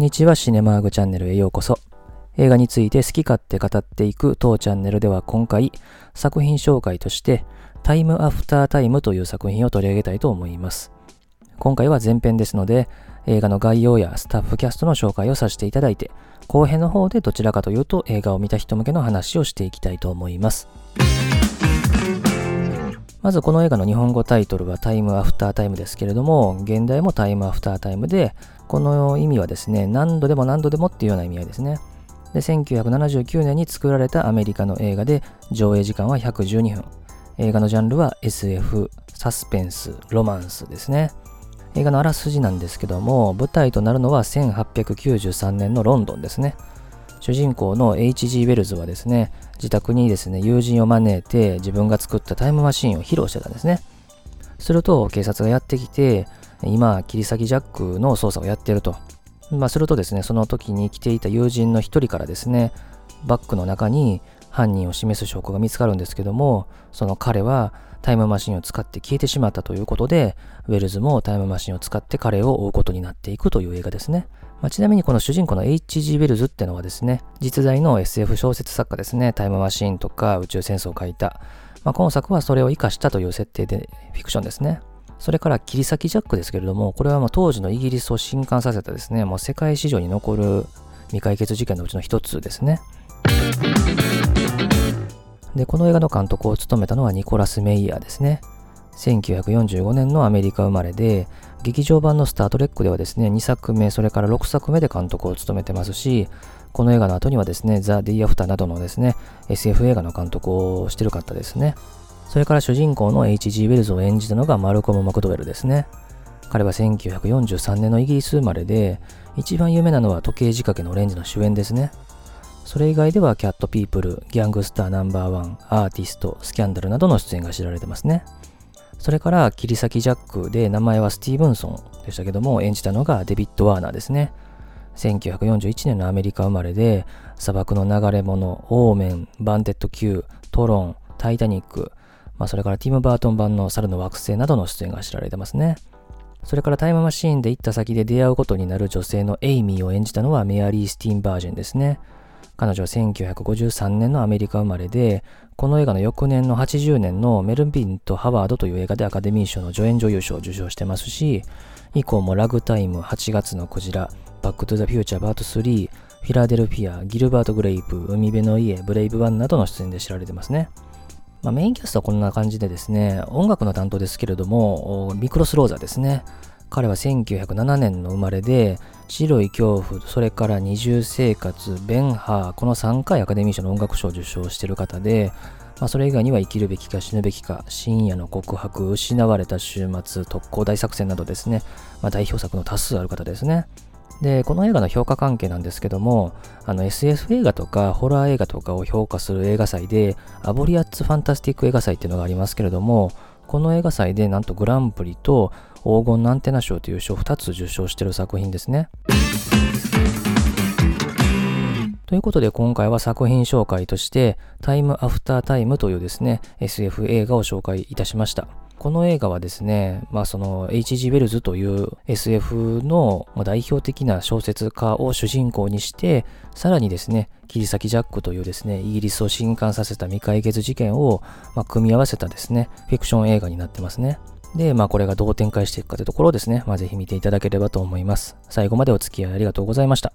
んにちは、シネマーグチャンネルへようこそ。映画について好き勝手語っていく当チャンネルでは今回、作品紹介として、タイムアフタータイムという作品を取り上げたいと思います。今回は前編ですので、映画の概要やスタッフキャストの紹介をさせていただいて、後編の方でどちらかというと映画を見た人向けの話をしていきたいと思います。まずこの映画の日本語タイトルはタイムアフタータイムですけれども、現代もタイムアフタータイムで、この意味はですね、何度でも何度でもっていうような意味合いですね。で、1979年に作られたアメリカの映画で、上映時間は112分。映画のジャンルは SF、サスペンス、ロマンスですね。映画のあらすじなんですけども、舞台となるのは1893年のロンドンですね。主人公の H.G. ウェルズはですね、自宅にですね、友人を招いて自分が作ったタイムマシンを披露してたんですね。すると警察がやってきて、今、切り裂きジャックの捜査をやっていると。まあ、するとですね、その時に来ていた友人の一人からですね、バッグの中に犯人を示す証拠が見つかるんですけども、その彼はタイムマシンを使って消えてしまったということで、ウェルズもタイムマシンを使って彼を追うことになっていくという映画ですね。まあ、ちなみにこの主人公の H.G. ウェルズってのはですね、実在の SF 小説作家ですね、タイムマシーンとか宇宙戦争を書いた。まあ、今作はそれを活かしたという設定でフィクションですね。それから切り裂きジャックですけれども、これはま当時のイギリスを震撼させたですね、もう世界史上に残る未解決事件のうちの一つですね。で、この映画の監督を務めたのはニコラス・メイヤーですね。1945年のアメリカ生まれで、劇場版のスタートレックではですね、2作目、それから6作目で監督を務めてますし、この映画の後にはですね、ザ・ディ・アフターなどのですね、SF 映画の監督をしてる方ですね。それから主人公の H.G. ウェルズを演じたのがマルコム・マクドウェルですね。彼は1943年のイギリス生まれで、一番有名なのは時計仕掛けのオレンジの主演ですね。それ以外ではキャットピープル、ギャングスターナンバーワン、アーティスト、スキャンダルなどの出演が知られてますね。それから切り裂きジャックで名前はスティーブンソンでしたけども演じたのがデビッド・ワーナーですね。1941年のアメリカ生まれで砂漠の流れ者、オーメン、バンデット Q、トロン、タイタニック、まあ、それからティム・バートン版の猿の惑星などの出演が知られてますね。それからタイムマシーンで行った先で出会うことになる女性のエイミーを演じたのはメアリー・スティンバージェンですね。彼女は1953年のアメリカ生まれで、この映画の翌年の80年のメルビンとハワードという映画でアカデミー賞の助演女優賞を受賞してますし、以降もラグタイム、8月のクジラ、バックトゥザフューチャーパート3、フィラデルフィア、ギルバート・グレイプ、海辺の家、ブレイブ・ワンなどの出演で知られてますね。まあ、メインキャストはこんな感じでですね、音楽の担当ですけれども、ミクロス・ローザですね。彼は1907年の生まれで、白い恐怖、それから二重生活、ベンハー、この3回アカデミー賞の音楽賞を受賞している方で、まあ、それ以外には生きるべきか死ぬべきか、深夜の告白、失われた週末、特攻大作戦などですね、まあ、代表作の多数ある方ですね。で、この映画の評価関係なんですけども、あの SF 映画とかホラー映画とかを評価する映画祭で、アボリアッツ・ファンタスティック映画祭っていうのがありますけれども、この映画祭でなんとグランプリと黄金のアンテナ賞という賞を2つ受賞してる作品ですね。ということで今回は作品紹介としてタイムアフタータイムというですね SF 映画を紹介いたしました。この映画はですね、まあその H.G. ウェルズという SF の代表的な小説家を主人公にして、さらにですね、切り裂きジャックというですね、イギリスを震撼させた未解決事件を、ま、組み合わせたですね、フィクション映画になってますね。で、まあこれがどう展開していくかというところをですね、まあぜひ見ていただければと思います。最後までお付き合いありがとうございました。